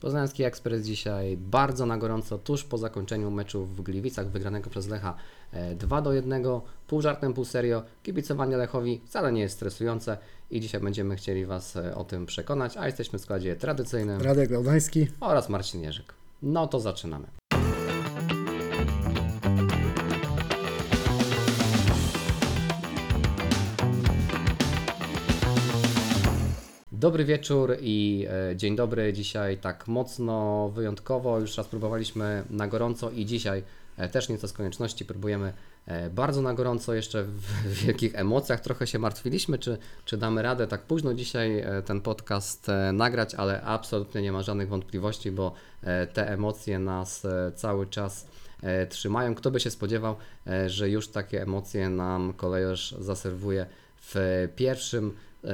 Poznański Ekspres dzisiaj bardzo na gorąco, tuż po zakończeniu meczu w Gliwicach wygranego przez Lecha e, 2 do 1, pół żartem, pół serio. Kibicowanie Lechowi wcale nie jest stresujące i dzisiaj będziemy chcieli Was e, o tym przekonać, a jesteśmy w składzie tradycyjnym Radek Laudański. oraz Marcin Jerzyk. No to zaczynamy. Dobry wieczór i e, dzień dobry. Dzisiaj tak mocno, wyjątkowo. Już raz próbowaliśmy na gorąco i dzisiaj e, też nieco z konieczności próbujemy e, bardzo na gorąco, jeszcze w, wielkich emocjach. Trochę się martwiliśmy, czy, czy damy radę tak późno dzisiaj ten podcast nagrać, ale absolutnie nie ma żadnych wątpliwości, bo te emocje nas cały czas trzymają. Kto by się spodziewał, że już takie emocje nam kolejarz zaserwuje w pierwszym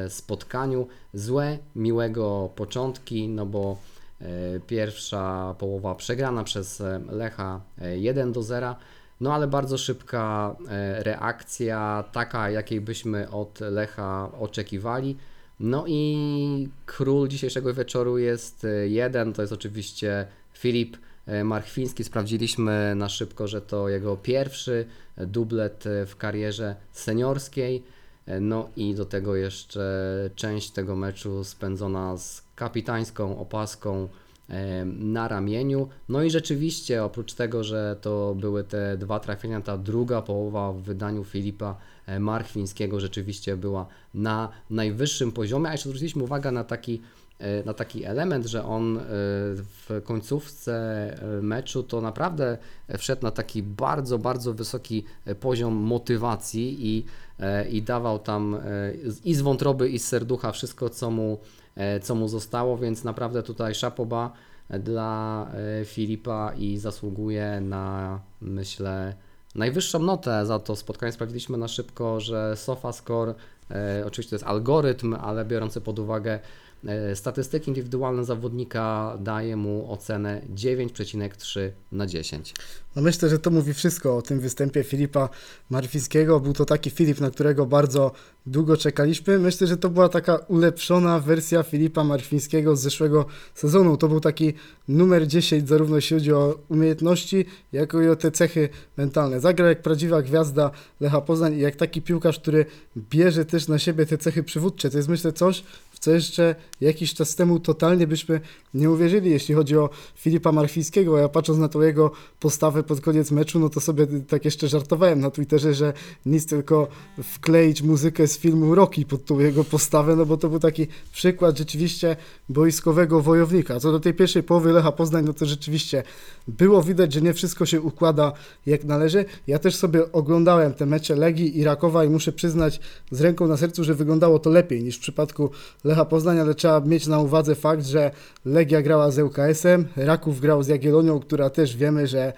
spotkaniu. Złe, miłego początki, no bo e, pierwsza połowa przegrana przez e, Lecha e, 1 do 0. No ale bardzo szybka e, reakcja, taka jakiej byśmy od Lecha oczekiwali. No i król dzisiejszego wieczoru jest e, jeden, to jest oczywiście Filip e, Marchwiński. Sprawdziliśmy na szybko, że to jego pierwszy dublet e, w karierze seniorskiej. E, No i do tego jeszcze część tego meczu spędzona z kapitańską opaską e, na ramieniu. No i rzeczywiście, oprócz tego, że to były te dwa trafienia, ta druga połowa w wydaniu Filipa e, Marchwińskiego rzeczywiście była na najwyższym poziomie. A jeszcze zwróciliśmy uwagę na taki, na taki element, że on e, w końcówce e, meczu to naprawdę wszedł na taki bardzo, bardzo wysoki e, poziom motywacji i, e, i dawał tam e, i z wątroby, i z serducha wszystko, co mu, e, co mu zostało, więc naprawdę tutaj szapoba dla e, Filipa i zasługuje na, myślę, najwyższą notę za to spotkanie. Sprawdziliśmy na szybko, że SofaScore, e, oczywiście to jest algorytm, ale biorący pod uwagę e, statystyki indywidualne zawodnika, daje mu ocenę 9,3 na 10. No myślę, że to mówi wszystko o tym występie Filipa Marfińskiego. Był to taki Filip, na którego bardzo długo czekaliśmy. Myślę, że to była taka ulepszona wersja Filipa Marfińskiego z zeszłego sezonu. To był taki numer 10, zarówno jeśli chodzi o umiejętności, jak i o te cechy mentalne. Zagrał jak prawdziwa gwiazda Lecha Poznań i jak taki piłkarz, który bierze też na siebie te cechy przywódcze. To jest myślę coś, w co jeszcze jakiś czas temu totalnie byśmy nie uwierzyli, jeśli chodzi o Filipa Marfińskiego. Ja patrząc na tą jego postawę pod koniec meczu, no to sobie tak jeszcze żartowałem na Twitterze, że nic tylko wkleić muzykę z filmu Rocky pod tą jego postawę, no bo to był taki przykład rzeczywiście boiskowego wojownika. Co do tej pierwszej połowy Lecha Poznań, no to rzeczywiście było widać, że nie wszystko się układa jak należy. Ja też sobie oglądałem te mecze Legii i Rakowa i muszę przyznać z ręką na sercu, że wyglądało to lepiej niż w przypadku Lecha Poznań, ale trzeba mieć na uwadze fakt, że Legia grała z ŁKS-em, Raków grał z Jagiellonią, która też wiemy, że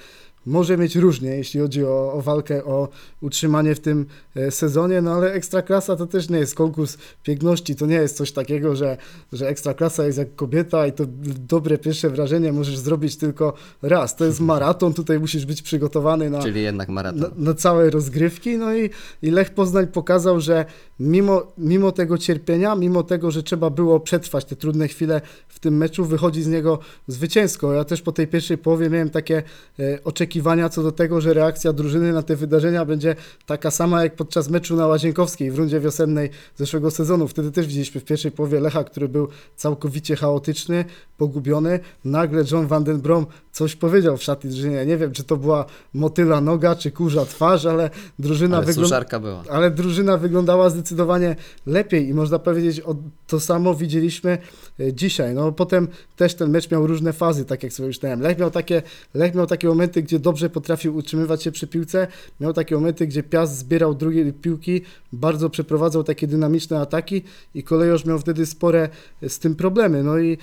może mieć różnie, jeśli chodzi o, o walkę o utrzymanie w tym e, sezonie, no ale Ekstraklasa to też nie jest konkurs piękności, to nie jest coś takiego, że, że Ekstraklasa jest jak kobieta i to dobre pierwsze wrażenie możesz zrobić tylko raz. To jest maraton, tutaj musisz być przygotowany na, Czyli jednak maraton. na, na całe rozgrywki. No i, i Lech Poznań pokazał, że mimo, mimo tego cierpienia, mimo tego, że trzeba było przetrwać te trudne chwile w tym meczu, wychodzi z niego zwycięsko. Ja też po tej pierwszej połowie miałem takie e, oczekiwania co do tego, że reakcja drużyny na te wydarzenia będzie taka sama jak podczas meczu na Łazienkowskiej w rundzie wiosennej zeszłego sezonu. Wtedy też widzieliśmy w pierwszej połowie Lecha, który był całkowicie chaotyczny, pogubiony. Nagle John Van den Brom coś powiedział w szatni drużynie. Nie wiem, czy to była motyla noga, czy kurza twarz, ale drużyna Ale suszarka była. ale drużyna wyglądała zdecydowanie lepiej i można powiedzieć, o, to samo widzieliśmy e, dzisiaj. No potem też ten mecz miał różne fazy, tak jak sobie myślałem. Lech miał takie, Lech miał takie momenty, gdzie dobrze potrafił utrzymywać się przy piłce, miał takie momenty, gdzie Piast zbierał drugie piłki, bardzo przeprowadzał takie dynamiczne ataki i kolejorz miał wtedy spore e, z tym problemy. No i,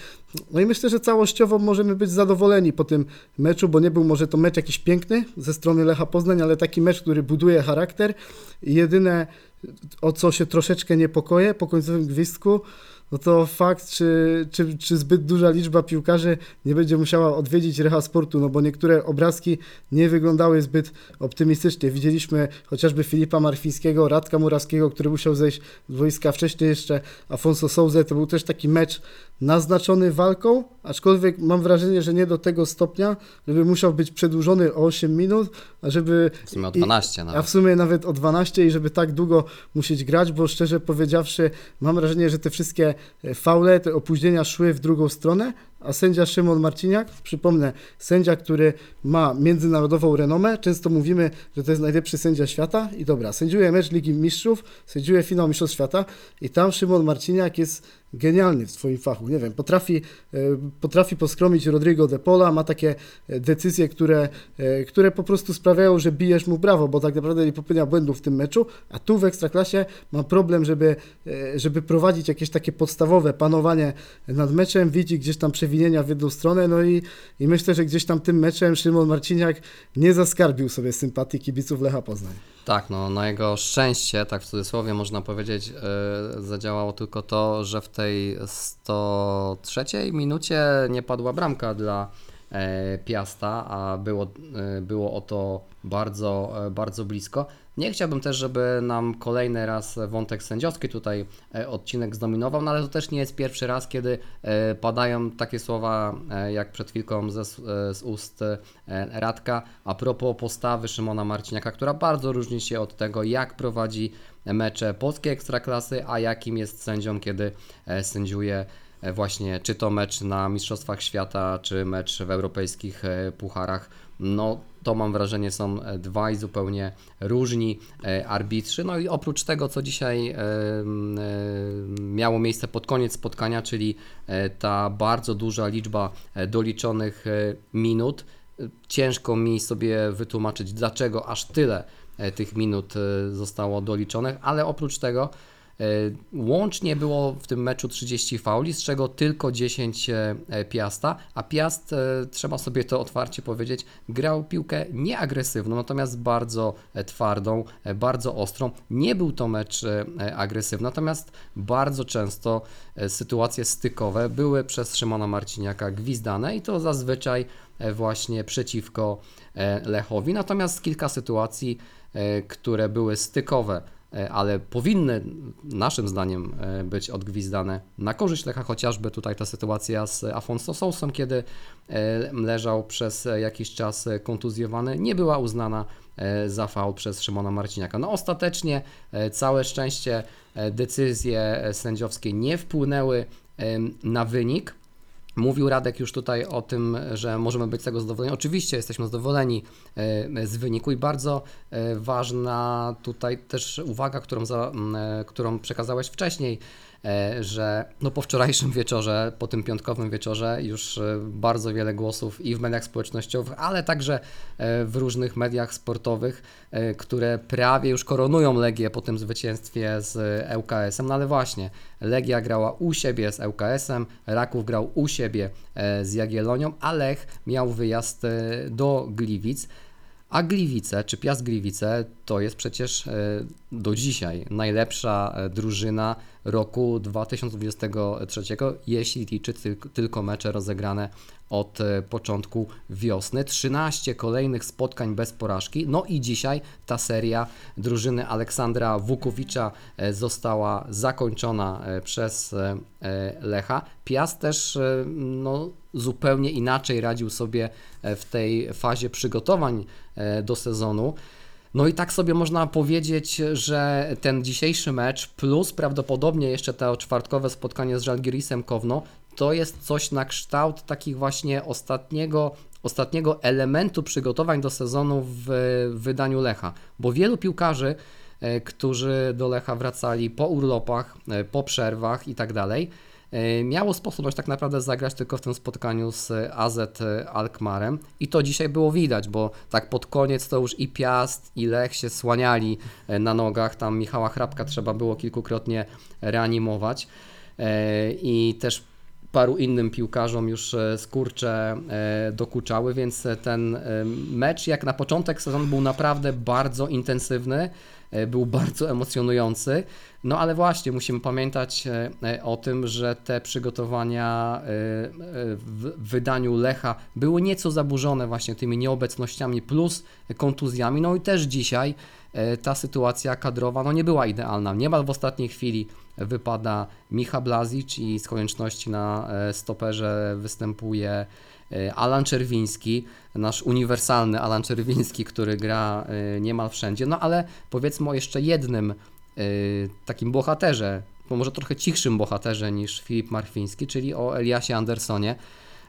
no i myślę, że całościowo możemy być zadowoleni po tym meczu, bo nie był może to mecz jakiś piękny ze strony Lecha Poznań, ale taki mecz, który buduje charakter. Jedyne o co się troszeczkę niepokoję po końcowym gwizdku, no to fakt, czy, czy, czy zbyt duża liczba piłkarzy nie będzie musiała odwiedzić Recha Sportu, no bo niektóre obrazki nie wyglądały zbyt optymistycznie. Widzieliśmy chociażby Filipa Marfińskiego, Radka Murawskiego, który musiał zejść z wojska wcześniej jeszcze, Afonso Souza, to był też taki mecz naznaczony walką, aczkolwiek mam wrażenie, że nie do tego stopnia, żeby musiał być przedłużony o 8 minut, a żeby W sumie o i- 12 a nawet. w sumie nawet o 12 i żeby tak długo musieć grać, bo szczerze powiedziawszy, mam wrażenie, że te wszystkie e, faule, te opóźnienia szły w drugą stronę, a sędzia Szymon Marciniak, przypomnę, sędzia, który ma międzynarodową renomę, często mówimy, że to jest najlepszy sędzia świata. I dobra, sędziuje mecz Ligi Mistrzów, sędziuje finał Mistrzostw Świata. I tam Szymon Marciniak jest genialny w swoim fachu, nie wiem, potrafi, e, potrafi poskromić Rodrigo de Pola, ma takie e, decyzje, które, e, które po prostu sprawiają, że bijesz mu brawo, bo tak naprawdę nie popełnia błędów w tym meczu, a tu w Ekstraklasie ma problem, żeby, żeby prowadzić jakieś takie podstawowe panowanie nad meczem, widzi gdzieś tam przewinienia w jedną stronę, no i, i myślę, że gdzieś tam tym meczem Szymon Marciniak nie zaskarbił sobie sympatii kibiców Lecha Poznań. Tak, no na jego szczęście, tak w cudzysłowie można powiedzieć, yy, zadziałało tylko to, że w tej 103 minucie nie padła bramka dla Piasta, a było, e, było o to bardzo, e, bardzo blisko. Nie chciałbym też, żeby nam kolejny raz wątek sędziowski tutaj e, odcinek zdominował, no ale to też nie jest pierwszy raz, kiedy e, padają takie słowa e, jak przed chwilką ze, e, z ust e, Radka a propos postawy Szymona Marciniaka, która bardzo różni się od tego, jak prowadzi mecze polskiej ekstraklasy, a jakim jest sędzią, kiedy e, sędziuje e, właśnie czy to mecz na Mistrzostwach Świata, czy mecz w europejskich e, pucharach. No to mam wrażenie są e, dwaj zupełnie różni e, arbitrzy. No i oprócz tego, co dzisiaj e, e, miało miejsce pod koniec spotkania, czyli e, ta bardzo duża liczba e, doliczonych e, minut, e, ciężko mi sobie wytłumaczyć, dlaczego aż tyle e, tych minut e, zostało doliczonych, ale oprócz tego e, łącznie było w tym meczu 30 fauli, z czego tylko 10 e, Piasta, a Piast, e, trzeba sobie to otwarcie powiedzieć, grał piłkę nieagresywną, natomiast bardzo e, twardą, e, bardzo ostrą. Nie był to mecz e, agresywny, natomiast bardzo często e, sytuacje stykowe były przez Szymona Marciniaka gwizdane i to zazwyczaj e, właśnie przeciwko e, Lechowi. Natomiast kilka sytuacji, e, które były stykowe, e, ale powinny naszym zdaniem e, być odgwizdane na korzyść Lecha, chociażby tutaj ta sytuacja z Afonso Sousą, kiedy e, leżał przez e, jakiś czas e, kontuzjowany, nie była uznana e, za faul przez Szymona Marciniaka. No ostatecznie e, całe szczęście e, decyzje e, sędziowskie nie wpłynęły na wynik. Mówił Radek już tutaj o tym, że możemy być z tego zadowoleni. Oczywiście jesteśmy zadowoleni e, z wyniku i bardzo e, ważna tutaj też uwaga, którą, za, e, którą przekazałeś wcześniej, że no po wczorajszym wieczorze, po tym piątkowym wieczorze już e, bardzo wiele głosów i w mediach społecznościowych, ale także e, w różnych mediach sportowych, e, które prawie już koronują Legię po tym zwycięstwie z ŁKS-em, no ale właśnie, Legia grała u siebie z ŁKS-em, Raków grał u siebie e, z Jagiellonią, a Lech miał wyjazd e, do Gliwic. A Gliwice, czy Piast Gliwice, to jest przecież e, do dzisiaj najlepsza e, drużyna roku 2023, jeśli liczy tyl- tylko mecze rozegrane od e, początku wiosny. 13 kolejnych spotkań bez porażki. No i dzisiaj ta seria drużyny Aleksandra Wukowicza e, została zakończona e, przez Lecha. Piast też no, zupełnie inaczej radził sobie w tej fazie przygotowań do sezonu. No i tak sobie można powiedzieć, że ten dzisiejszy mecz plus prawdopodobnie jeszcze to czwartkowe spotkanie z Żalgirisem Kowno to jest coś na kształt takich właśnie ostatniego, ostatniego elementu przygotowań do sezonu w wydaniu Lecha, bo wielu piłkarzy, e, którzy do Lecha wracali po urlopach, e, po przerwach i tak dalej, e, miało sposobność tak naprawdę zagrać tylko w tym spotkaniu z AZ Alkmarem i to dzisiaj było widać, bo tak pod koniec to już i Piast i Lech się słaniali na nogach, tam Michała Hrabka trzeba było kilkukrotnie reanimować. I też paru innym piłkarzom już e, skurcze e, dokuczały, więc ten e, mecz jak na początek sezonu był naprawdę bardzo intensywny był bardzo emocjonujący. No ale właśnie musimy pamiętać e, e, o tym, że te przygotowania e, e, w wydaniu Lecha były nieco zaburzone właśnie tymi nieobecnościami plus kontuzjami. No i też dzisiaj e, ta sytuacja kadrowa no nie była idealna. Niemal w ostatniej chwili wypada Micha Blazic i z konieczności na e, stoperze występuje e, Alan Czerwiński, nasz uniwersalny Alan Czerwiński, który gra e, niemal wszędzie. No ale powiedzmy o jeszcze jednym e, takim bohaterze, bo może trochę cichszym bohaterze niż Filip Marfiński, czyli o Eliasie Andersonie,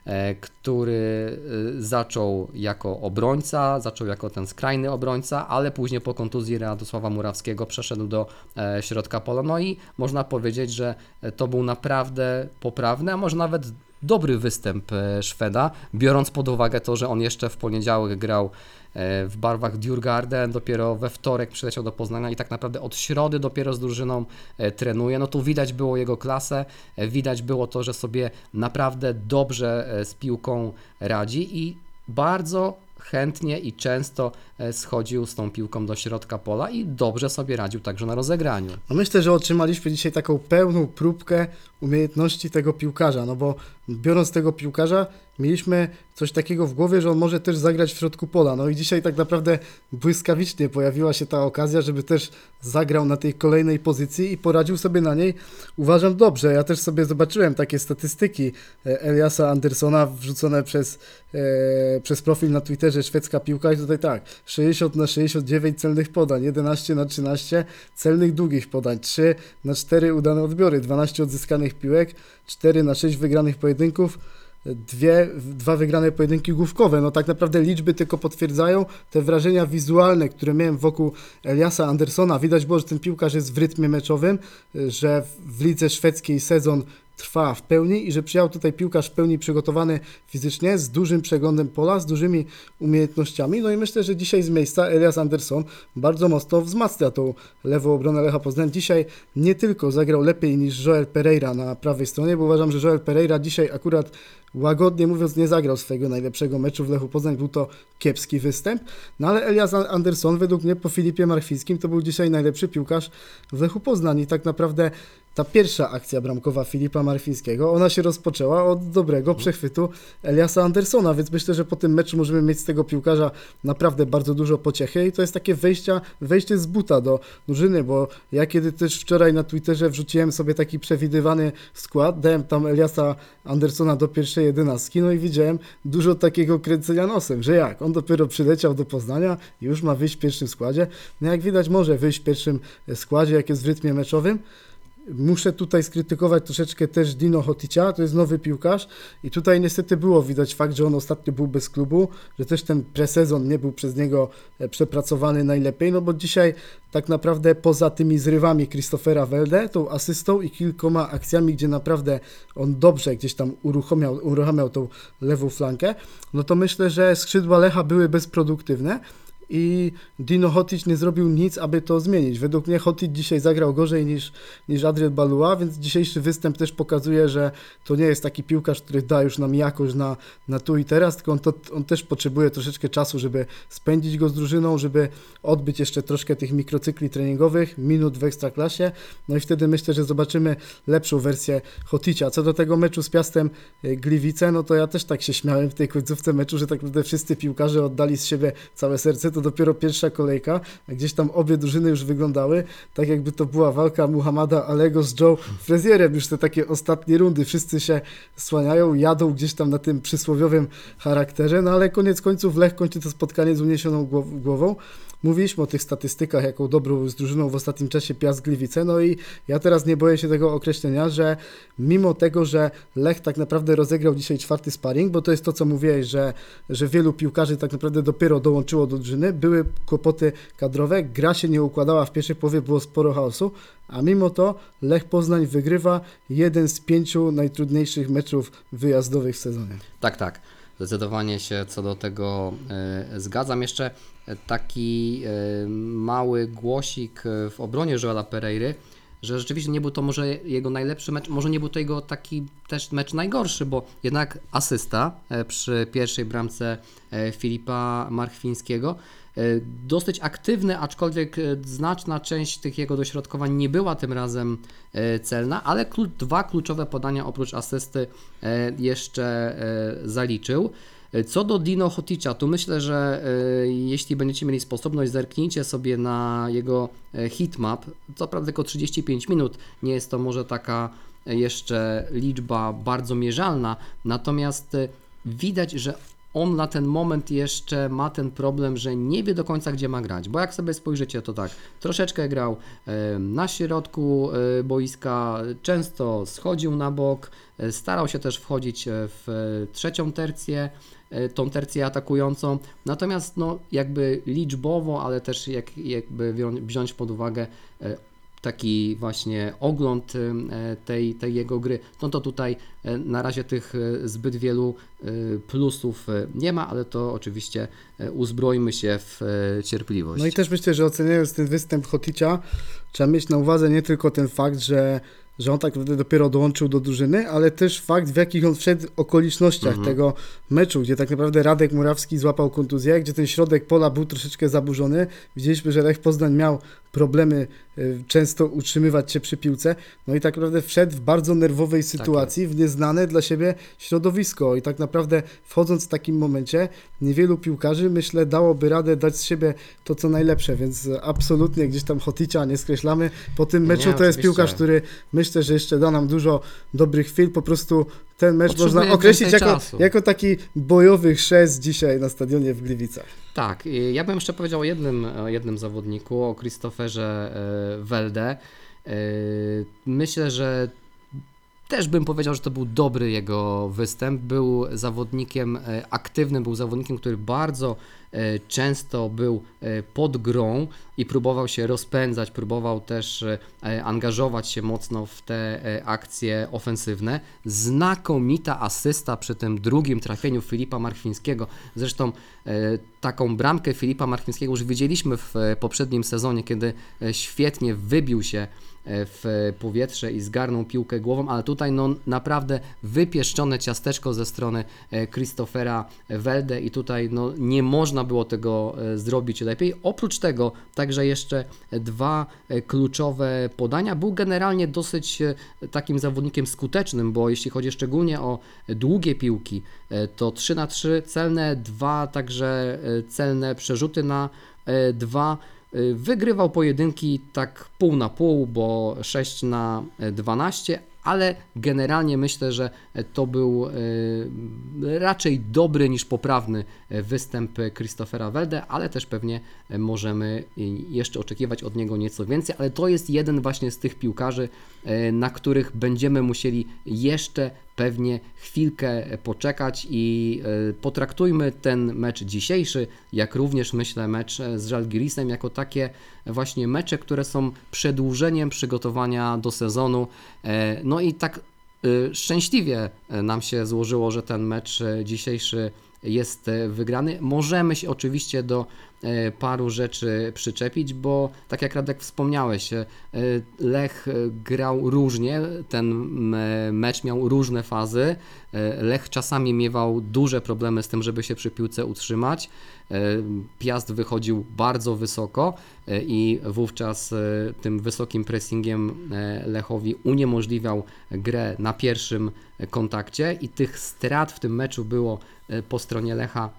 e, który e, zaczął jako obrońca, zaczął jako ten skrajny obrońca, ale później po kontuzji Radosława Murawskiego przeszedł do e, środka pola. No i można powiedzieć, że e, to był naprawdę poprawny, a może nawet dobry występ e, Szweda, biorąc pod uwagę to, że on jeszcze w poniedziałek grał e, w barwach Djurgarden, dopiero we wtorek przyleciał do Poznania i tak naprawdę od środy dopiero z drużyną e, trenuje. No tu widać było jego klasę, widać było to, że sobie naprawdę dobrze z piłką radzi i bardzo chętnie i często schodził z tą piłką do środka pola i dobrze sobie radził także na rozegraniu. No myślę, że otrzymaliśmy dzisiaj taką pełną próbkę umiejętności tego piłkarza, no bo biorąc tego piłkarza, mieliśmy coś takiego w głowie, że on może też zagrać w środku pola. No i dzisiaj tak naprawdę błyskawicznie pojawiła się ta okazja, żeby też zagrał na tej kolejnej pozycji i poradził sobie na niej, uważam, dobrze. Ja też sobie zobaczyłem takie statystyki e, Eliasa Andersona wrzucone przez, e, przez profil na Twitterze szwedzka piłka i tutaj tak, 60 na 69 celnych podań, 11 na 13 celnych długich podań, 3 na 4 udane odbiory, 12 odzyskanych piłek, 4 na 6 wygranych pojedynków, dwie, dwa wygrane pojedynki główkowe. No tak naprawdę liczby tylko potwierdzają te wrażenia wizualne, które miałem wokół Eliasa Andersona. Widać było, że ten piłkarz jest w rytmie meczowym, że w lidze szwedzkiej sezon trwa w pełni i że przyjechał tutaj piłkarz w pełni przygotowany fizycznie, z dużym przeglądem pola, z dużymi umiejętnościami. No i myślę, że dzisiaj z miejsca Elias Anderson bardzo mocno wzmacnia tą lewą obronę Lecha Poznań. Dzisiaj nie tylko zagrał lepiej niż Joel Pereira na prawej stronie, bo uważam, że Joel Pereira dzisiaj akurat łagodnie mówiąc nie zagrał swojego najlepszego meczu w Lechu Poznań, był to kiepski występ, no ale Elias Anderson według mnie po Filipie Marfińskim to był dzisiaj najlepszy piłkarz w Lechu Poznań i tak naprawdę ta pierwsza akcja bramkowa Filipa Marfińskiego, ona się rozpoczęła od dobrego przechwytu Eliasa Andersona, więc myślę, że po tym meczu możemy mieć z tego piłkarza naprawdę bardzo dużo pociechy i to jest takie wejścia, wejście z buta do drużyny, bo ja kiedy też wczoraj na Twitterze wrzuciłem sobie taki przewidywany skład, dałem tam Eliasa Andersona do pierwszej jedenastki, no i widziałem dużo takiego kręcenia nosem, że jak, on dopiero przyleciał do Poznania i już ma wyjść w pierwszym składzie, no jak widać może wyjść w pierwszym składzie, jak jest w rytmie meczowym, Muszę tutaj skrytykować troszeczkę też Dino Hoticia, to jest nowy piłkarz i tutaj niestety było widać fakt, że on ostatnio był bez klubu, że też ten presezon nie był przez niego e, przepracowany najlepiej, no bo dzisiaj tak naprawdę poza tymi zrywami Christophera Welde, tą asystą i kilkoma akcjami, gdzie naprawdę on dobrze gdzieś tam uruchamiał, uruchamiał tą lewą flankę, no to myślę, że skrzydła Lecha były bezproduktywne i Dino Hotic nie zrobił nic, aby to zmienić. Według mnie Hotic dzisiaj zagrał gorzej niż, niż Adrian Balua, więc dzisiejszy występ też pokazuje, że to nie jest taki piłkarz, który da już nam jakość na, na tu i teraz, tylko on, to, on też potrzebuje troszeczkę czasu, żeby spędzić go z drużyną, żeby odbyć jeszcze troszkę tych mikrocykli treningowych, minut w ekstraklasie, no i wtedy myślę, że zobaczymy lepszą wersję Hoticia. Co do tego meczu z Piastem y, Gliwice, no to ja też tak się śmiałem w tej końcówce meczu, że tak naprawdę wszyscy piłkarze oddali z siebie całe serce, to dopiero pierwsza kolejka, gdzieś tam obie drużyny już wyglądały tak jakby to była walka Muhammada Alego z Joe Frezierem, już te takie ostatnie rundy, wszyscy się słaniają, jadą gdzieś tam na tym przysłowiowym charakterze, no ale koniec końców Lech kończy to spotkanie z uniesioną głow- głową. Mówiliśmy o tych statystykach, jaką dobrą z drużyną w ostatnim czasie Piast Gliwice, no i ja teraz nie boję się tego określenia, że mimo tego, że Lech tak naprawdę rozegrał dzisiaj czwarty sparring, bo to jest to, co mówiłeś, że, że wielu piłkarzy tak naprawdę dopiero dołączyło do drużyny, były kłopoty kadrowe, gra się nie układała, w pierwszej połowie było sporo chaosu, a mimo to Lech Poznań wygrywa jeden z pięciu najtrudniejszych meczów wyjazdowych w sezonie. Tak, tak. Zdecydowanie się co do tego e, zgadzam. Jeszcze e, taki e, mały głosik w obronie Joela Pereiry, że rzeczywiście nie był to może jego najlepszy mecz, może nie był to jego taki też mecz najgorszy, bo jednak asysta przy pierwszej bramce Filipa Marchwińskiego. Dosyć aktywny, aczkolwiek e, znaczna część tych jego dośrodkowań nie była tym razem e, celna, ale dwa kluczowe podania oprócz asysty e, jeszcze e, zaliczył. E, Co do Dino Hoticza, tu myślę, że e, jeśli będziecie mieli sposobność, zerknijcie sobie na jego e, hitmap. Co prawda tylko 35 minut, nie jest to może taka e, jeszcze liczba bardzo mierzalna, natomiast e, widać, że on na ten moment jeszcze ma ten problem, że nie wie do końca, gdzie ma grać. Bo jak sobie spojrzycie, to tak, troszeczkę grał e, na środku e, boiska, często schodził na bok, e, starał się też wchodzić w trzecią tercję, tą tercję atakującą. Natomiast no, jakby liczbowo, ale też jak, jakby wzią- wziąć pod uwagę taki właśnie ogląd e, tej, tej jego gry, no to tutaj e, na razie tych e, zbyt wielu plusów nie ma, ale to oczywiście uzbrojmy się w cierpliwość. No i też myślę, że oceniając ten występ Hoticia, trzeba mieć na uwadze nie tylko ten fakt, że, że on tak naprawdę dopiero dołączył do drużyny, ale też fakt, w jakich on wszedł okolicznościach Mhm. tego meczu, gdzie tak naprawdę Radek Murawski złapał kontuzję, gdzie ten środek pola był troszeczkę zaburzony. Widzieliśmy, że Lech Poznań miał problemy y, często utrzymywać się przy piłce, no i tak naprawdę wszedł w bardzo nerwowej sytuacji, w nieznane dla siebie środowisko i tak naprawdę wchodząc w takim momencie, niewielu piłkarzy, myślę, dałoby radę dać z siebie to, co najlepsze, więc absolutnie gdzieś tam Hoticia nie skreślamy. Po tym Nie, meczu to jest piłkarz, który myślę, że jeszcze da nam dużo dobrych chwil, po prostu ten mecz można określić jako, czasu. jako taki bojowy chrzest dzisiaj na stadionie w Gliwicach. Tak, ja bym jeszcze powiedział o jednym, o jednym zawodniku, o Christopherze e, Welde. E, Myślę, że też bym powiedział, że to był dobry jego występ. Był zawodnikiem e, aktywnym, był zawodnikiem, który bardzo często był e, pod grą i próbował się rozpędzać, próbował też e, angażować się mocno w te e, akcje ofensywne. Znakomita asysta przy tym drugim trafieniu Filipa Marchwińskiego. Zresztą e, taką bramkę Filipa Marchwińskiego już widzieliśmy w e, poprzednim sezonie, kiedy e, świetnie wybił się e, w powietrze i zgarnął piłkę głową, ale tutaj no naprawdę wypieszczone ciasteczko ze strony e, Christophera Welde i tutaj no nie można było tego e, zrobić lepiej. Oprócz tego także jeszcze dwa e, kluczowe podania. Był generalnie dosyć e, takim zawodnikiem skutecznym, bo jeśli chodzi szczególnie o długie piłki, to 3 na 3 celne, dwa także celne przerzuty na dwa. Wygrywał pojedynki tak pół na pół, bo 6 na 12, ale generalnie myślę, że to był y, raczej dobry niż poprawny y, występ Christophera Welde, ale też pewnie możemy jeszcze oczekiwać od niego nieco więcej, ale to jest jeden właśnie z tych piłkarzy, y, na których będziemy musieli jeszcze pewnie chwilkę poczekać i y, potraktujmy ten mecz dzisiejszy, jak również myślę mecz z Żalgirisem jako takie właśnie mecze, które są przedłużeniem przygotowania do sezonu. E, No i tak szczęśliwie e, nam się złożyło, że ten mecz e, dzisiejszy jest e, wygrany. Możemy się oczywiście do e, paru rzeczy przyczepić, bo tak jak Radek wspomniałeś, e, Lech e, grał różnie, ten e, mecz miał różne fazy. E, Lech czasami miewał duże problemy z tym, żeby się przy piłce utrzymać. E, Piast wychodził bardzo wysoko e, i wówczas e, tym wysokim pressingiem e, Lechowi uniemożliwiał grę na pierwszym kontakcie i tych strat w tym meczu było e, po stronie Lecha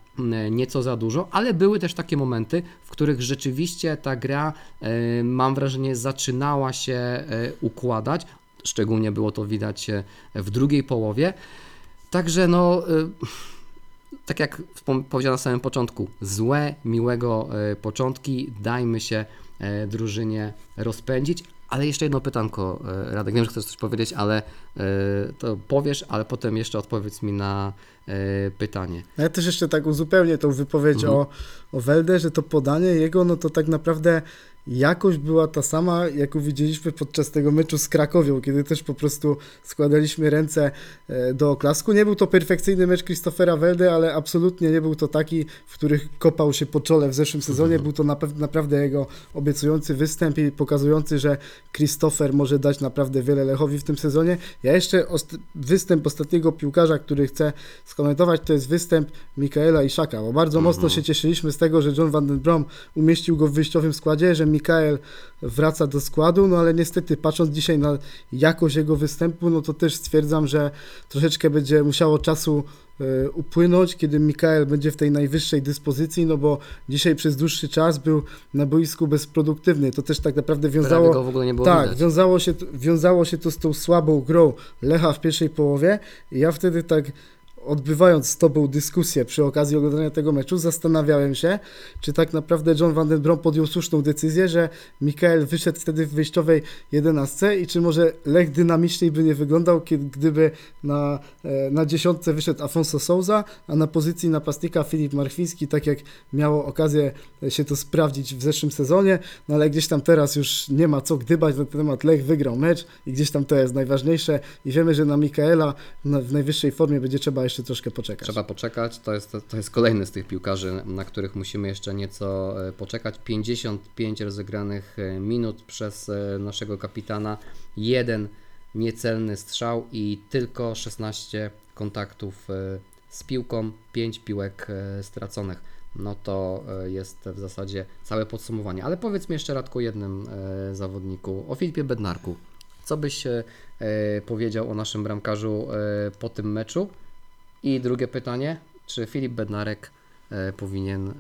nieco za dużo, ale były też takie momenty, w których rzeczywiście ta gra, e, mam wrażenie, zaczynała się e, układać. Szczególnie było to widać e, w drugiej połowie. Także no, tak jak powiedziałem na samym początku, złe, miłego początki, dajmy się drużynie rozpędzić. Ale jeszcze jedno pytanko, e, Radek, wiem, że chcesz coś powiedzieć, ale e, to powiesz, ale potem jeszcze odpowiedz mi na e, pytanie. Ja też jeszcze tak uzupełnię tą wypowiedź Mhm. o, o Welde, że to podanie jego, no to tak naprawdę jakość była ta sama, jaką widzieliśmy podczas tego meczu z Krakowią, kiedy też po prostu składaliśmy ręce e, do oklasku. Nie był to perfekcyjny mecz Christophera Welde, ale absolutnie nie był to taki, w których kopał się po czole w zeszłym sezonie. Był to naprawdę jego obiecujący występ i pokazujący, że Christopher może dać naprawdę wiele Lechowi w tym sezonie. Ja jeszcze ost- występ ostatniego piłkarza, który chcę skomentować, to jest występ Mikaela Iszaka, bo bardzo mocno się cieszyliśmy z tego, że John Van Den Brom umieścił go w wyjściowym składzie, że Mikael wraca do składu, no ale niestety patrząc dzisiaj na jakość jego występu, no to też stwierdzam, że troszeczkę będzie musiało czasu e, upłynąć, kiedy Mikael będzie w tej najwyższej dyspozycji, no bo dzisiaj przez dłuższy czas był na boisku bezproduktywny. To też tak naprawdę wiązało go w ogóle nie było tak, widać. wiązało się, wiązało się to z tą słabą grą Lecha w pierwszej połowie i ja wtedy tak odbywając z Tobą dyskusję przy okazji oglądania tego meczu, zastanawiałem się, czy tak naprawdę John Van Den Brom podjął słuszną decyzję, że Mikael wyszedł wtedy w wyjściowej jedenastce i czy może Lech dynamiczniej by nie wyglądał, gdyby na, e, na dziesiątce wyszedł Afonso Souza, a na pozycji napastnika Filip Marchwiński, tak jak miało okazję się to sprawdzić w zeszłym sezonie, no ale gdzieś tam teraz już nie ma co gdybać na ten temat. Lech wygrał mecz i gdzieś tam to jest najważniejsze i wiemy, że na Mikaela w najwyższej formie będzie trzeba jeszcze troszkę poczekać. Trzeba poczekać. To jest, to jest kolejny z tych piłkarzy, na których musimy jeszcze nieco e, poczekać. 55 rozegranych e, minut przez e, naszego kapitana, jeden niecelny strzał i tylko 16 kontaktów z piłką, 5 piłek straconych. No to jest w zasadzie całe podsumowanie. Ale powiedz mi jeszcze Radku jednym zawodniku, o Filipie Bednarku. Co byś powiedział o naszym bramkarzu po tym meczu? I drugie pytanie, czy Filip Bednarek e, powinien e,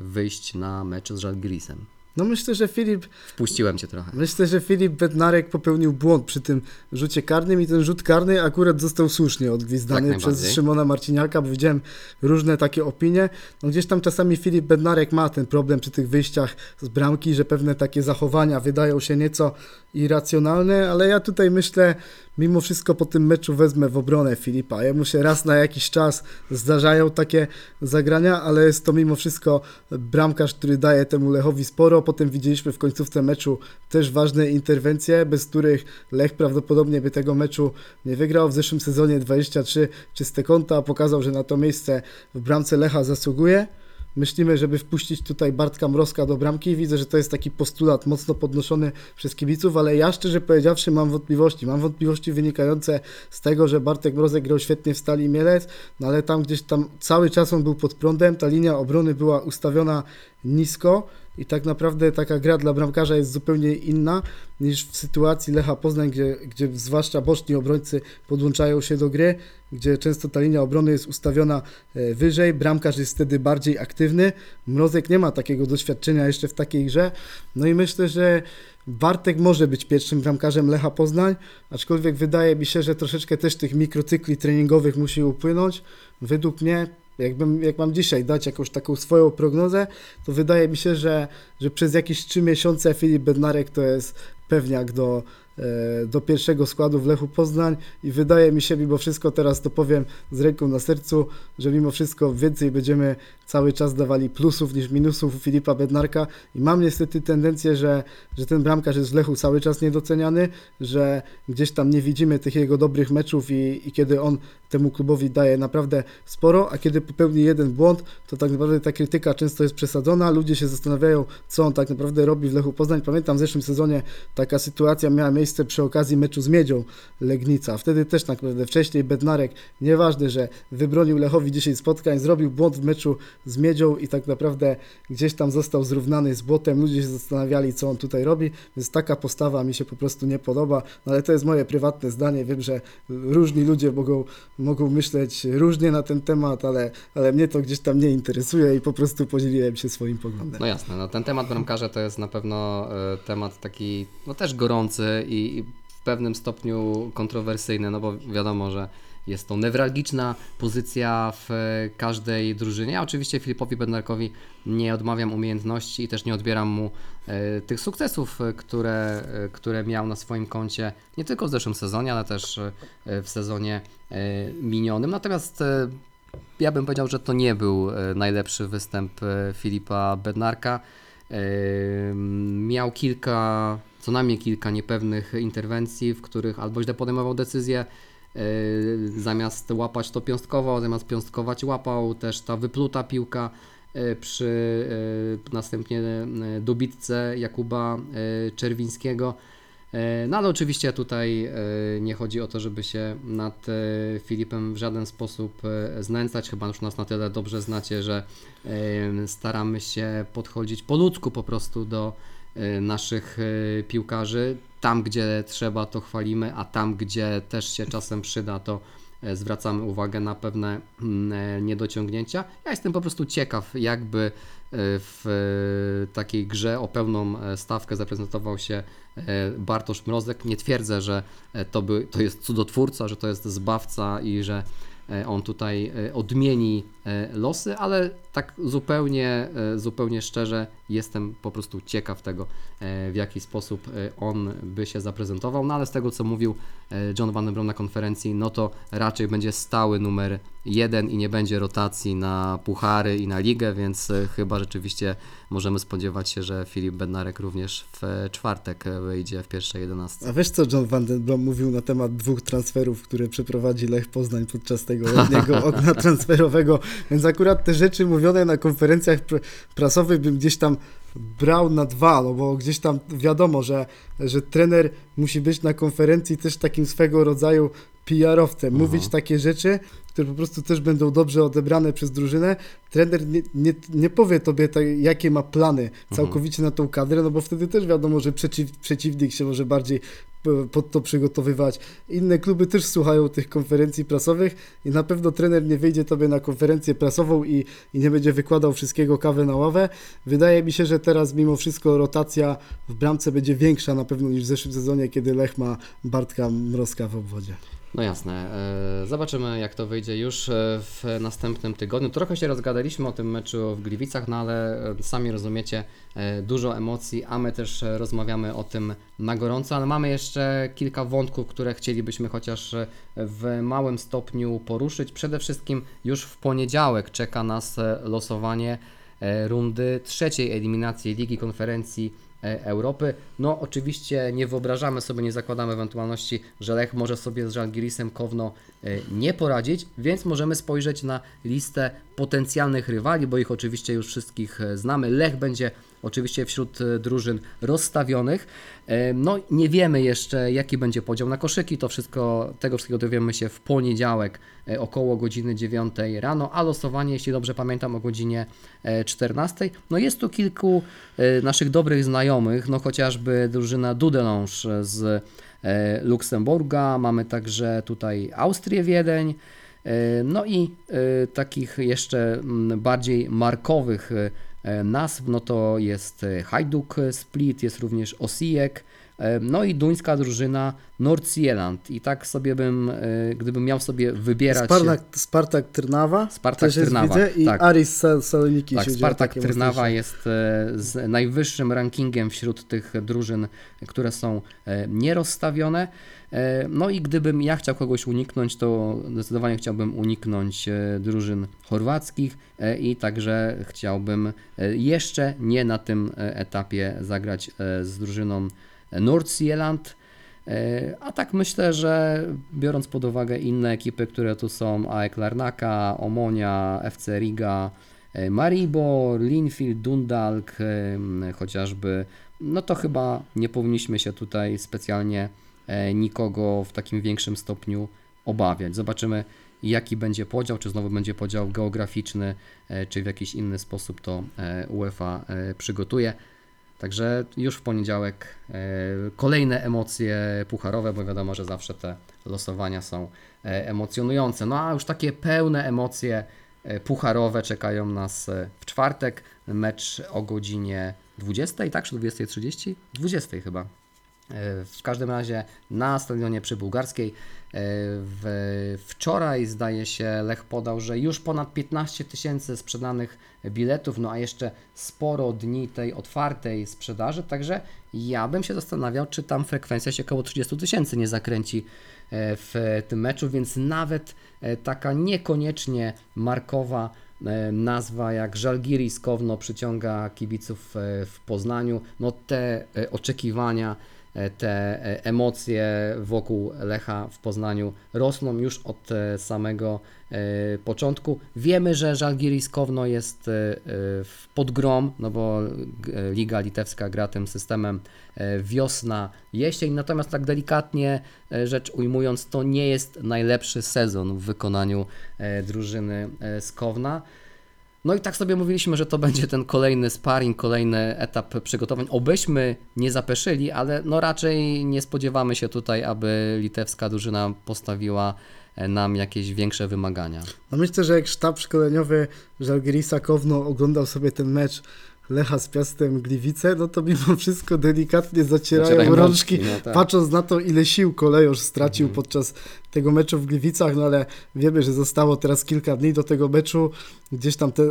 wyjść na mecz z Żalgirisem? No myślę, że Filip Wpuściłem Cię trochę. Myślę, że Filip Bednarek popełnił błąd przy tym rzucie karnym i ten rzut karny akurat został słusznie odgwizdany Jak przez. Szymona Marciniaka, bo widziałem różne takie opinie. No gdzieś tam czasami Filip Bednarek ma ten problem przy tych wyjściach z bramki, że pewne takie zachowania wydają się nieco irracjonalne, ale ja tutaj myślę, mimo wszystko po tym meczu wezmę w obronę Filipa. Jemu się raz na jakiś czas zdarzają takie zagrania, ale jest to mimo wszystko bramkarz, który daje temu Lechowi sporo. Potem widzieliśmy w końcówce meczu też ważne interwencje, bez których Lech prawdopodobnie by tego meczu nie wygrał. W zeszłym sezonie 23 czyste konta, pokazał, że na to miejsce w bramce Lecha zasługuje. Myślimy, żeby wpuścić tutaj Bartka Mrozka do bramki. Widzę, że to jest taki postulat mocno podnoszony przez kibiców, ale ja szczerze powiedziawszy mam wątpliwości. Mam wątpliwości wynikające z tego, że Bartek Mrozek grał świetnie w Stali Mielec, no ale tam gdzieś tam cały czas on był pod prądem, ta linia obrony była ustawiona nisko i tak naprawdę taka gra dla bramkarza jest zupełnie inna niż w sytuacji Lecha Poznań, gdzie, gdzie zwłaszcza boczni obrońcy podłączają się do gry, gdzie często ta linia obrony jest ustawiona e, wyżej, bramkarz jest wtedy bardziej aktywny. Mrozek nie ma takiego doświadczenia jeszcze w takiej grze. No i myślę, że Bartek może być pierwszym bramkarzem Lecha Poznań, aczkolwiek wydaje mi się, że troszeczkę też tych mikrocykli treningowych musi upłynąć. Według mnie, jakbym, jak mam dzisiaj dać jakąś taką swoją prognozę, to wydaje mi się, że, że przez jakieś 3 miesiące Filip Bednarek to jest pewniak do, do pierwszego składu w Lechu Poznań i wydaje mi się mimo wszystko, teraz to powiem z ręką na sercu, że mimo wszystko więcej będziemy cały czas dawali plusów niż minusów u Filipa Bednarka i mam niestety tendencję, że, że ten bramkarz jest w Lechu cały czas niedoceniany, że gdzieś tam nie widzimy tych jego dobrych meczów i, i kiedy on temu klubowi daje naprawdę sporo, a kiedy popełni jeden błąd, to tak naprawdę ta krytyka często jest przesadzona, ludzie się zastanawiają, co on tak naprawdę robi w Lechu Poznań. Pamiętam w zeszłym sezonie taka sytuacja miała miejsce przy okazji meczu z Miedzią Legnica. Wtedy też tak naprawdę wcześniej Bednarek, nieważne, że wybronił Lechowi 10 spotkań, zrobił błąd w meczu z Miedzią i tak naprawdę gdzieś tam został zrównany z błotem. Ludzie się zastanawiali, co on tutaj robi, więc taka postawa mi się po prostu nie podoba, no ale to jest moje prywatne zdanie. Wiem, że różni ludzie mogą, mogą myśleć różnie na ten temat, ale, ale mnie to gdzieś tam nie interesuje i po prostu podzieliłem się swoim poglądem. No jasne, no ten temat bramkarza to jest na pewno e, temat taki no też gorący i, i w pewnym stopniu kontrowersyjny, no bo wiadomo, że jest to newralgiczna pozycja w każdej drużynie. Ja oczywiście Filipowi Bednarkowi nie odmawiam umiejętności i też nie odbieram mu e, tych sukcesów, e, które, e, które miał na swoim koncie nie tylko w zeszłym sezonie, ale też w sezonie minionym. Natomiast ja bym powiedział, że to nie był najlepszy występ Filipa Bednarka. Miał kilka, co najmniej kilka niepewnych interwencji, w których albo źle podejmował decyzje, Yy, zamiast łapać to piąstkowo, zamiast piąstkować łapał, też ta wypluta piłka yy, przy yy, następnie dobitce Jakuba Czerwińskiego. No ale oczywiście tutaj nie chodzi o to, żeby się nad Filipem w żaden sposób znęcać. Chyba już nas na tyle dobrze znacie, że staramy się podchodzić po ludzku po prostu do naszych yy, piłkarzy. Tam, gdzie trzeba, to chwalimy, a tam, gdzie też się czasem przyda, to e, zwracamy uwagę na pewne mm, niedociągnięcia. Ja jestem po prostu ciekaw, jakby w takiej grze o pełną stawkę zaprezentował się Bartosz Mrozek. Nie twierdzę, że to, by, to jest cudotwórca, że to jest zbawca i że on tutaj odmieni losy, ale tak zupełnie, e, zupełnie szczerze jestem po prostu ciekaw tego, e, w jaki sposób e, on by się zaprezentował. No ale z tego, co mówił John Van den Brom na konferencji, no to raczej będzie stały numer jeden i nie będzie rotacji na puchary i na ligę, więc chyba rzeczywiście możemy spodziewać się, że Filip Bednarek również w czwartek wyjdzie w pierwszej jedenastce. A wiesz co John Van den Brom mówił na temat dwóch transferów, które przeprowadzi Lech Poznań podczas tego letniego okna transferowego, więc akurat te rzeczy mówione na konferencjach pr- prasowych bym gdzieś tam brał na dwa, no bo gdzieś tam wiadomo, że, że trener musi być na konferencji też takim swego rodzaju PR-owcem, mówić takie rzeczy, które po prostu też będą dobrze odebrane przez drużynę. Trener nie, nie, nie powie tobie, tak, jakie ma plany całkowicie na tą kadrę, no bo wtedy też wiadomo, że przeciw, przeciwnik się może bardziej pod to przygotowywać. Inne kluby też słuchają tych konferencji prasowych i na pewno trener nie wyjdzie tobie na konferencję prasową i, i nie będzie wykładał wszystkiego kawę na ławę. Wydaje mi się, że teraz mimo wszystko rotacja w bramce będzie większa na pewno niż w zeszłym sezonie, kiedy Lech ma Bartka Mrozka w obwodzie. No jasne. e, Zobaczymy, jak to wyjdzie już e, w następnym tygodniu. Trochę się rozgadaliśmy o tym meczu w Gliwicach, no ale e, sami rozumiecie, dużo emocji, a my też rozmawiamy o tym na gorąco, ale mamy jeszcze kilka wątków, które chcielibyśmy chociaż w małym stopniu poruszyć. Przede wszystkim już w poniedziałek czeka nas losowanie rundy trzeciej eliminacji Ligi Konferencji e, Europy. No oczywiście nie wyobrażamy sobie, nie zakładamy ewentualności, że Lech może sobie z Żalgirisem Kowno e, nie poradzić, więc możemy spojrzeć na listę potencjalnych rywali, bo ich oczywiście już wszystkich e, znamy. Lech będzie oczywiście wśród e, drużyn rozstawionych. E, No nie wiemy jeszcze jaki będzie podział na koszyki, to wszystko, tego wszystkiego dowiemy się w poniedziałek e, około godziny 9 rano, a losowanie, jeśli dobrze pamiętam, o godzinie e, 14. No jest tu kilku naszych dobrych znajomych, no chociażby drużyna Dudelange z Luksemburga, mamy także tutaj Austrię Wiedeń, no i takich jeszcze mm, bardziej markowych nazw, no to jest e, Hajduk Split, jest również Osijek, e, no i duńska drużyna Nordsjælland. I tak sobie bym, e, gdybym miał sobie wybierać... Spartak, Spartak Trnawa Spartak Trnawa, widzę, i tak. Aris Sal- Saloniki. Tak, Spartak Trnawa jest e, z najwyższym rankingiem wśród tych drużyn, które są e, nierozstawione. E, No i gdybym ja chciał kogoś uniknąć, to zdecydowanie chciałbym uniknąć e, drużyn chorwackich e, i także chciałbym jeszcze nie na tym etapie zagrać z drużyną Nordsjælland. A tak myślę, że biorąc pod uwagę inne ekipy, które tu są, AEK Larnaka, Omonia, FC Riga, Maribor, Linfield, Dundalk, chociażby, no to chyba nie powinniśmy się tutaj specjalnie nikogo w takim większym stopniu obawiać. Zobaczymy, jaki będzie podział, czy znowu będzie podział geograficzny, e, czy w jakiś inny sposób to e, UEFA e, przygotuje. Także już w poniedziałek e, kolejne emocje pucharowe, bo wiadomo, że zawsze te losowania są e, emocjonujące. No a już takie pełne emocje e, pucharowe czekają nas e, w czwartek. Mecz o godzinie 20, tak? Czy 20.30? 20 chyba. E, W każdym razie na stadionie przy Bułgarskiej e, w, wczoraj zdaje się Lech podał, że już ponad 15 tysięcy sprzedanych biletów, no a jeszcze sporo dni tej otwartej sprzedaży, także ja bym się zastanawiał, czy tam frekwencja się około 30 tysięcy nie zakręci e, w tym meczu, więc nawet taka niekoniecznie markowa nazwa jak Żalgiris Kowno przyciąga kibiców w Poznaniu. No te oczekiwania, te e, emocje wokół Lecha w Poznaniu rosną już od e, samego e, początku. Wiemy, że Żalgiris Kowno jest e, e, w podgrom, no bo e, Liga Litewska gra tym systemem e, wiosna, jesień, natomiast tak delikatnie e, rzecz ujmując, to nie jest najlepszy sezon w wykonaniu e, drużyny e, z Kowna. No i tak sobie mówiliśmy, że to będzie ten kolejny sparring, kolejny etap przygotowań. Obyśmy nie zapeszyli, ale no raczej nie spodziewamy się tutaj, aby litewska drużyna postawiła e, nam jakieś większe wymagania. No myślę, że jak sztab szkoleniowy Żalgirisa Kowno oglądał sobie ten mecz Lecha z Piastem Gliwice, no to mimo wszystko delikatnie zacierają, Zacierają rączki, no tak. patrząc na to, ile sił kolejorz stracił Mhm. podczas tego meczu w Gliwicach, no ale wiemy, że zostało teraz kilka dni do tego meczu. Gdzieś tam te,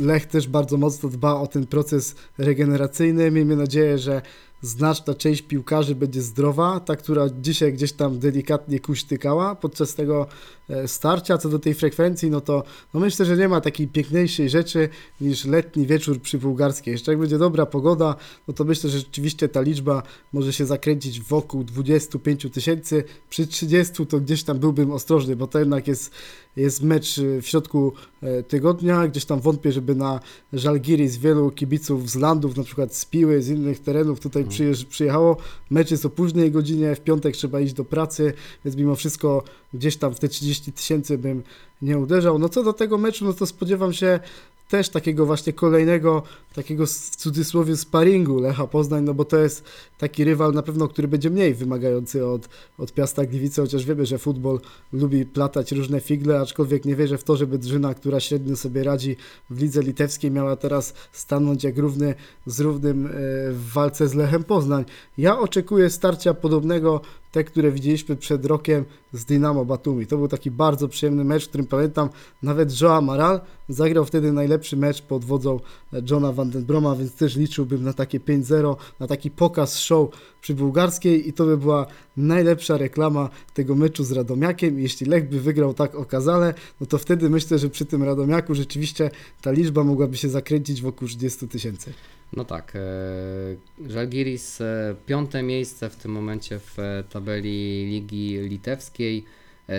Lech też bardzo mocno dba o ten proces regeneracyjny. Miejmy nadzieję, że znaczna część piłkarzy będzie zdrowa, ta, która dzisiaj gdzieś tam delikatnie kuśtykała podczas tego e, starcia. Co do tej frekwencji, no to no myślę, że nie ma takiej piękniejszej rzeczy niż letni wieczór przy Bułgarskiej. Jeszcze jak będzie dobra pogoda, no to myślę, że rzeczywiście ta liczba może się zakręcić wokół 25 tysięcy. Przy 30 to gdzieś tam byłbym ostrożny, bo to jednak jest, jest mecz e, w środku e, tygodnia. Gdzieś tam wątpię, żeby na Żalgiris wielu kibiców z landów, na przykład z Piły, z innych terenów tutaj przyjeżdż, przyjechało. Mecz jest o późnej godzinie, w piątek trzeba iść do pracy, więc mimo wszystko gdzieś tam w te 30 tysięcy bym nie uderzał. No co do tego meczu, no to spodziewam się też takiego właśnie kolejnego, takiego w cudzysłowie sparingu Lecha Poznań, no bo to jest taki rywal na pewno, który będzie mniej wymagający od, od Piasta Gliwice, chociaż wiemy, że futbol lubi platać różne figle, aczkolwiek nie wierzę w to, żeby drużyna, która średnio sobie radzi w lidze litewskiej miała teraz stanąć jak równy z równym e, w walce z Lechem Poznań. Ja oczekuję starcia podobnego, te, które widzieliśmy przed rokiem z Dynamo Batumi. To był taki bardzo przyjemny mecz, w którym pamiętam nawet Joe Amaral zagrał wtedy najlepszy mecz pod wodzą Johna Van Den Broma, więc też liczyłbym na takie 5-0, na taki pokaz show przy bułgarskiej i to by była najlepsza reklama tego meczu z Radomiakiem. Jeśli Lech by wygrał tak okazale, no to wtedy myślę, że przy tym Radomiaku rzeczywiście ta liczba mogłaby się zakręcić wokół 30 tysięcy. No tak, e, Żalgiris e, piąte miejsce w tym momencie w e, tabeli Ligi Litewskiej.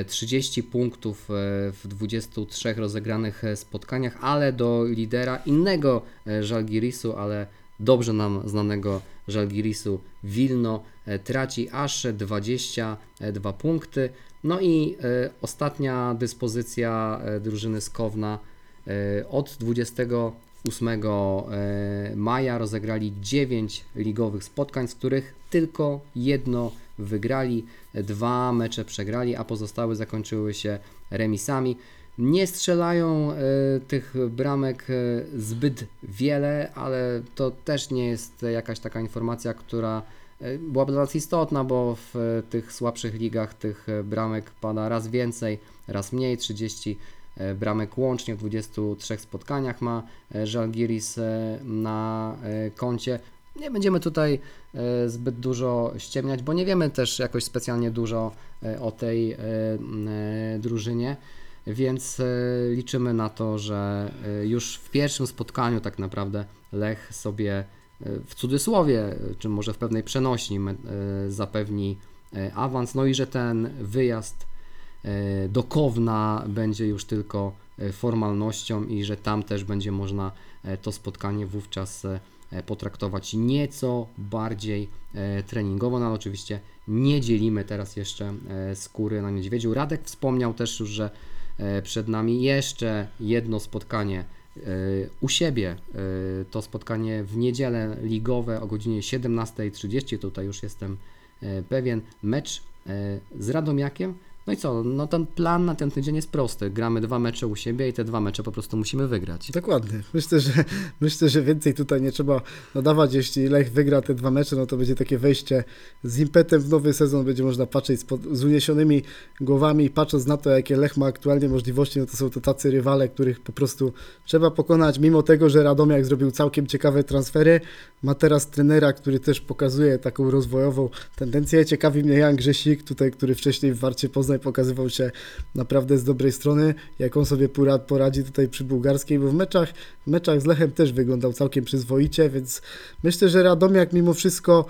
30 punktów w 23 rozegranych spotkaniach, ale do lidera innego Żalgirisu, ale dobrze nam znanego Żalgirisu Wilno traci aż 22 punkty. No i ostatnia dyspozycja drużyny Skowna od 20 8 e, maja rozegrali 9 ligowych spotkań, z których tylko jedno wygrali, dwa mecze przegrali, a pozostałe zakończyły się remisami. Nie strzelają e, tych bramek e, zbyt wiele, ale to też nie jest jakaś taka informacja, która byłaby dla nas istotna, bo w tych słabszych ligach tych bramek pada raz więcej, raz mniej, 30 bramek łącznie w 23 spotkaniach ma e, Żalgiris e, na e, koncie. Nie będziemy tutaj e, zbyt dużo ściemniać, bo nie wiemy też jakoś specjalnie dużo e, o tej e, e, drużynie, więc e, liczymy na to, że e, już w pierwszym spotkaniu tak naprawdę Lech sobie e, w cudzysłowie, e, czy może w pewnej przenośni e, zapewni e, awans, no i że ten wyjazd e, do Kowna będzie już tylko e, formalnością i że tam też będzie można e, to spotkanie wówczas e, potraktować nieco bardziej e, treningowo, no ale oczywiście nie dzielimy teraz jeszcze e, skóry na niedźwiedziu. Radek wspomniał też już, że e, przed nami jeszcze jedno spotkanie e, u siebie. E, To spotkanie w niedzielę ligowe o godzinie 17.30. Tutaj już jestem e, pewien. Mecz e, z Radomiakiem. No i co? No ten plan na ten tydzień jest prosty. Gramy dwa mecze u siebie i te dwa mecze po prostu musimy wygrać. Dokładnie. Myślę, że myślę, że więcej tutaj nie trzeba nadawać. Jeśli Lech wygra te dwa mecze, no to będzie takie wejście z impetem w nowy sezon. Będzie można patrzeć z, pod, z uniesionymi głowami, patrząc na to, jakie Lech ma aktualnie możliwości, no to są to tacy rywale, których po prostu trzeba pokonać, mimo tego, że Radomiak zrobił całkiem ciekawe transfery. Ma teraz trenera, który też pokazuje taką rozwojową tendencję. Ciekawi mnie Jan Grzesik, tutaj, który wcześniej w Warcie Poznań Pokazywał się naprawdę z dobrej strony, jak on sobie pora- poradzi tutaj przy bułgarskiej, bo w meczach, w meczach z Lechem też wyglądał całkiem przyzwoicie, więc myślę, że Radomiak mimo wszystko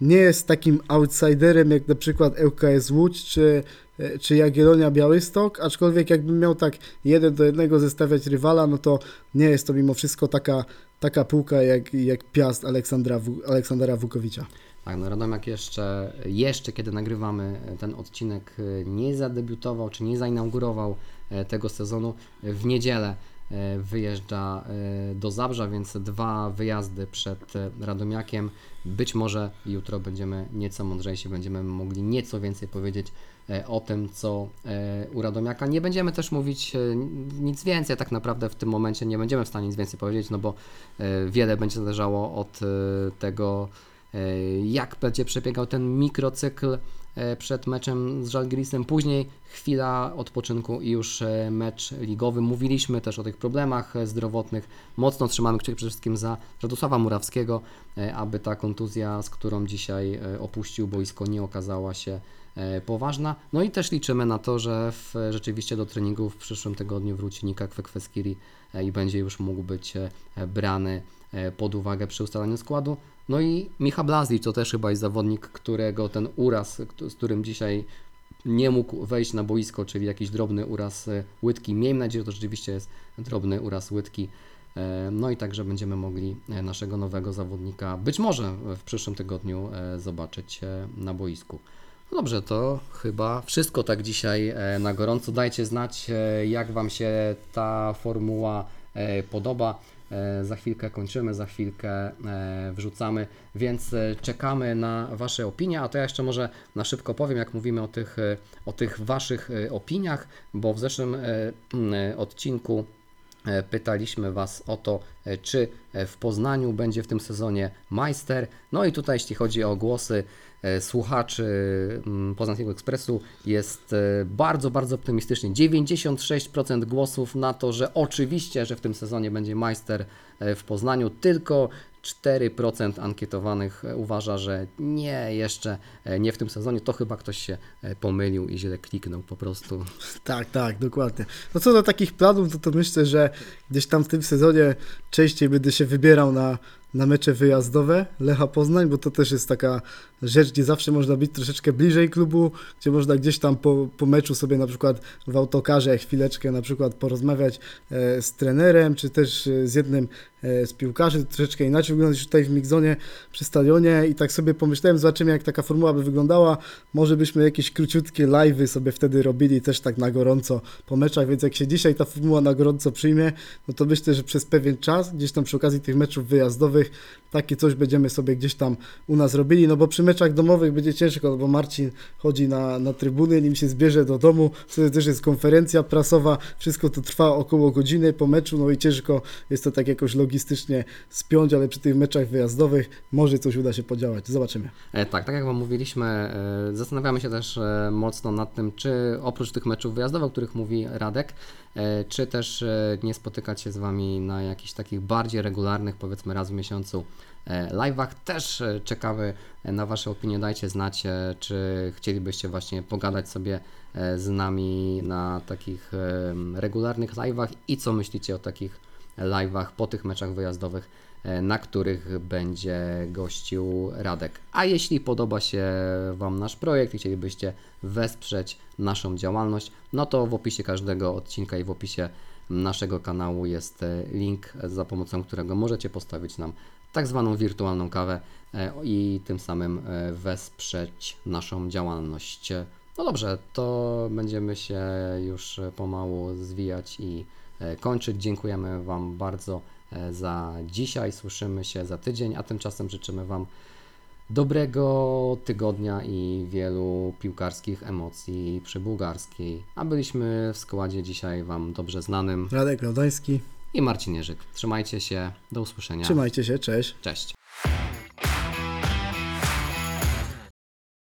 nie jest takim outsiderem jak na przykład ŁKS Łódź czy, czy Jagiellonia Białystok, aczkolwiek jakbym miał tak jeden do jednego zestawiać rywala, no to nie jest to mimo wszystko taka, taka półka jak, jak Piast Aleksandra, Aleksandra Wukowicza. Tak, no Radomiak jeszcze, jeszcze kiedy nagrywamy ten odcinek, e, nie zadebiutował czy nie zainaugurował e, tego sezonu. W niedzielę e, wyjeżdża e, do Zabrza, więc dwa wyjazdy przed e, Radomiakiem. Być może jutro będziemy nieco mądrzejsi, będziemy mogli nieco więcej powiedzieć e, o tym, co e, u Radomiaka. Nie będziemy też mówić e, nic więcej, tak naprawdę w tym momencie nie będziemy w stanie nic więcej powiedzieć, no bo e, wiele będzie zależało od e, tego, e, jak będzie przebiegał ten mikrocykl e, przed meczem z Żalgirisem. Później chwila odpoczynku i już e, mecz ligowy. Mówiliśmy też o tych problemach e, zdrowotnych. Mocno trzymamy kciuki przede wszystkim za Radosława Murawskiego, e, aby ta kontuzja, z którą dzisiaj e, opuścił boisko, nie okazała się e, poważna. No i też liczymy na to, że w, rzeczywiście do treningu w przyszłym tygodniu wróci Nika Kwekweskiri e, i będzie już mógł być e, brany e, pod uwagę przy ustalaniu składu. No i Micha Blazli to też chyba jest zawodnik, którego ten uraz, z którym dzisiaj nie mógł wejść na boisko, czyli jakiś drobny uraz e, łydki. Miejmy nadzieję, że to rzeczywiście jest drobny uraz łydki. E, No i także będziemy mogli e, naszego nowego zawodnika być może w przyszłym tygodniu zobaczyć na boisku. No dobrze, to chyba wszystko tak dzisiaj na gorąco. Dajcie znać, jak Wam się ta formuła podoba. E, Za chwilkę kończymy, za chwilkę e, wrzucamy, więc e, czekamy na Wasze opinie. A to ja jeszcze może na szybko powiem, jak mówimy o tych, o tych Waszych opiniach, bo w zeszłym odcinku Pytaliśmy Was o to, czy w Poznaniu będzie w tym sezonie majster. No i tutaj, jeśli chodzi o głosy słuchaczy mm, Poznańskiego Ekspresu, jest e, bardzo, bardzo optymistycznie. 96% głosów na to, że oczywiście, że w tym sezonie będzie majster e, w Poznaniu. Tylko 4% ankietowanych e, uważa, że nie, jeszcze e, nie w tym sezonie. To chyba ktoś się e, pomylił i źle kliknął po prostu. Tak, tak, dokładnie. No co do takich planów, to, to myślę, że gdzieś tam w tym sezonie częściej będę się wybierał na, na mecze wyjazdowe Lecha Poznań, bo to też jest taka rzecz, gdzie zawsze można być troszeczkę bliżej klubu, gdzie można gdzieś tam po, po meczu sobie na przykład w autokarze chwileczkę na przykład porozmawiać e, z trenerem, czy też e, z jednym e, z piłkarzy, troszeczkę inaczej wygląda tutaj w Migzonie przy stadionie. I tak sobie pomyślałem, zobaczymy jak taka formuła by wyglądała, może byśmy jakieś króciutkie live'y sobie wtedy robili też tak na gorąco po meczach, więc jak się dzisiaj ta formuła na gorąco przyjmie, no to myślę, że przez pewien czas, gdzieś tam przy okazji tych meczów wyjazdowych, takie coś będziemy sobie gdzieś tam u nas robili, no bo przy meczach domowych będzie ciężko, no bo Marcin chodzi na, na trybuny, nim się zbierze do domu, wtedy też jest konferencja prasowa, wszystko to trwa około godziny po meczu, no i ciężko jest to tak jakoś logistycznie spiąć, ale przy tych meczach wyjazdowych może coś uda się podziałać, zobaczymy. E, Tak, tak jak Wam mówiliśmy, e, zastanawiamy się też e, mocno nad tym, czy oprócz tych meczów wyjazdowych, o których mówi Radek, e, czy też e, nie spotykać się z Wami na jakichś takich bardziej regularnych, powiedzmy raz w e, live'ach. Też e, czekamy na Wasze opinie, dajcie znać, e, czy chcielibyście właśnie pogadać sobie e, z nami na takich e, regularnych live'ach i co myślicie o takich live'ach po tych meczach wyjazdowych, e, na których będzie gościł Radek. A jeśli podoba się Wam nasz projekt i chcielibyście wesprzeć naszą działalność, no to w opisie każdego odcinka i w opisie naszego kanału jest e, link, za pomocą którego możecie postawić nam tak zwaną wirtualną kawę e, i tym samym e, wesprzeć naszą działalność. No dobrze, to będziemy się już pomału zwijać i kończyć. Dziękujemy Wam bardzo za dzisiaj. Słyszymy się za tydzień, a tymczasem życzymy Wam dobrego tygodnia i wielu piłkarskich emocji przy bułgarskiej. A byliśmy w składzie dzisiaj Wam dobrze znanym Radek Lodański, i Marcin Jerzyk. Trzymajcie się, do usłyszenia. trzymajcie się, cześć. Cześć.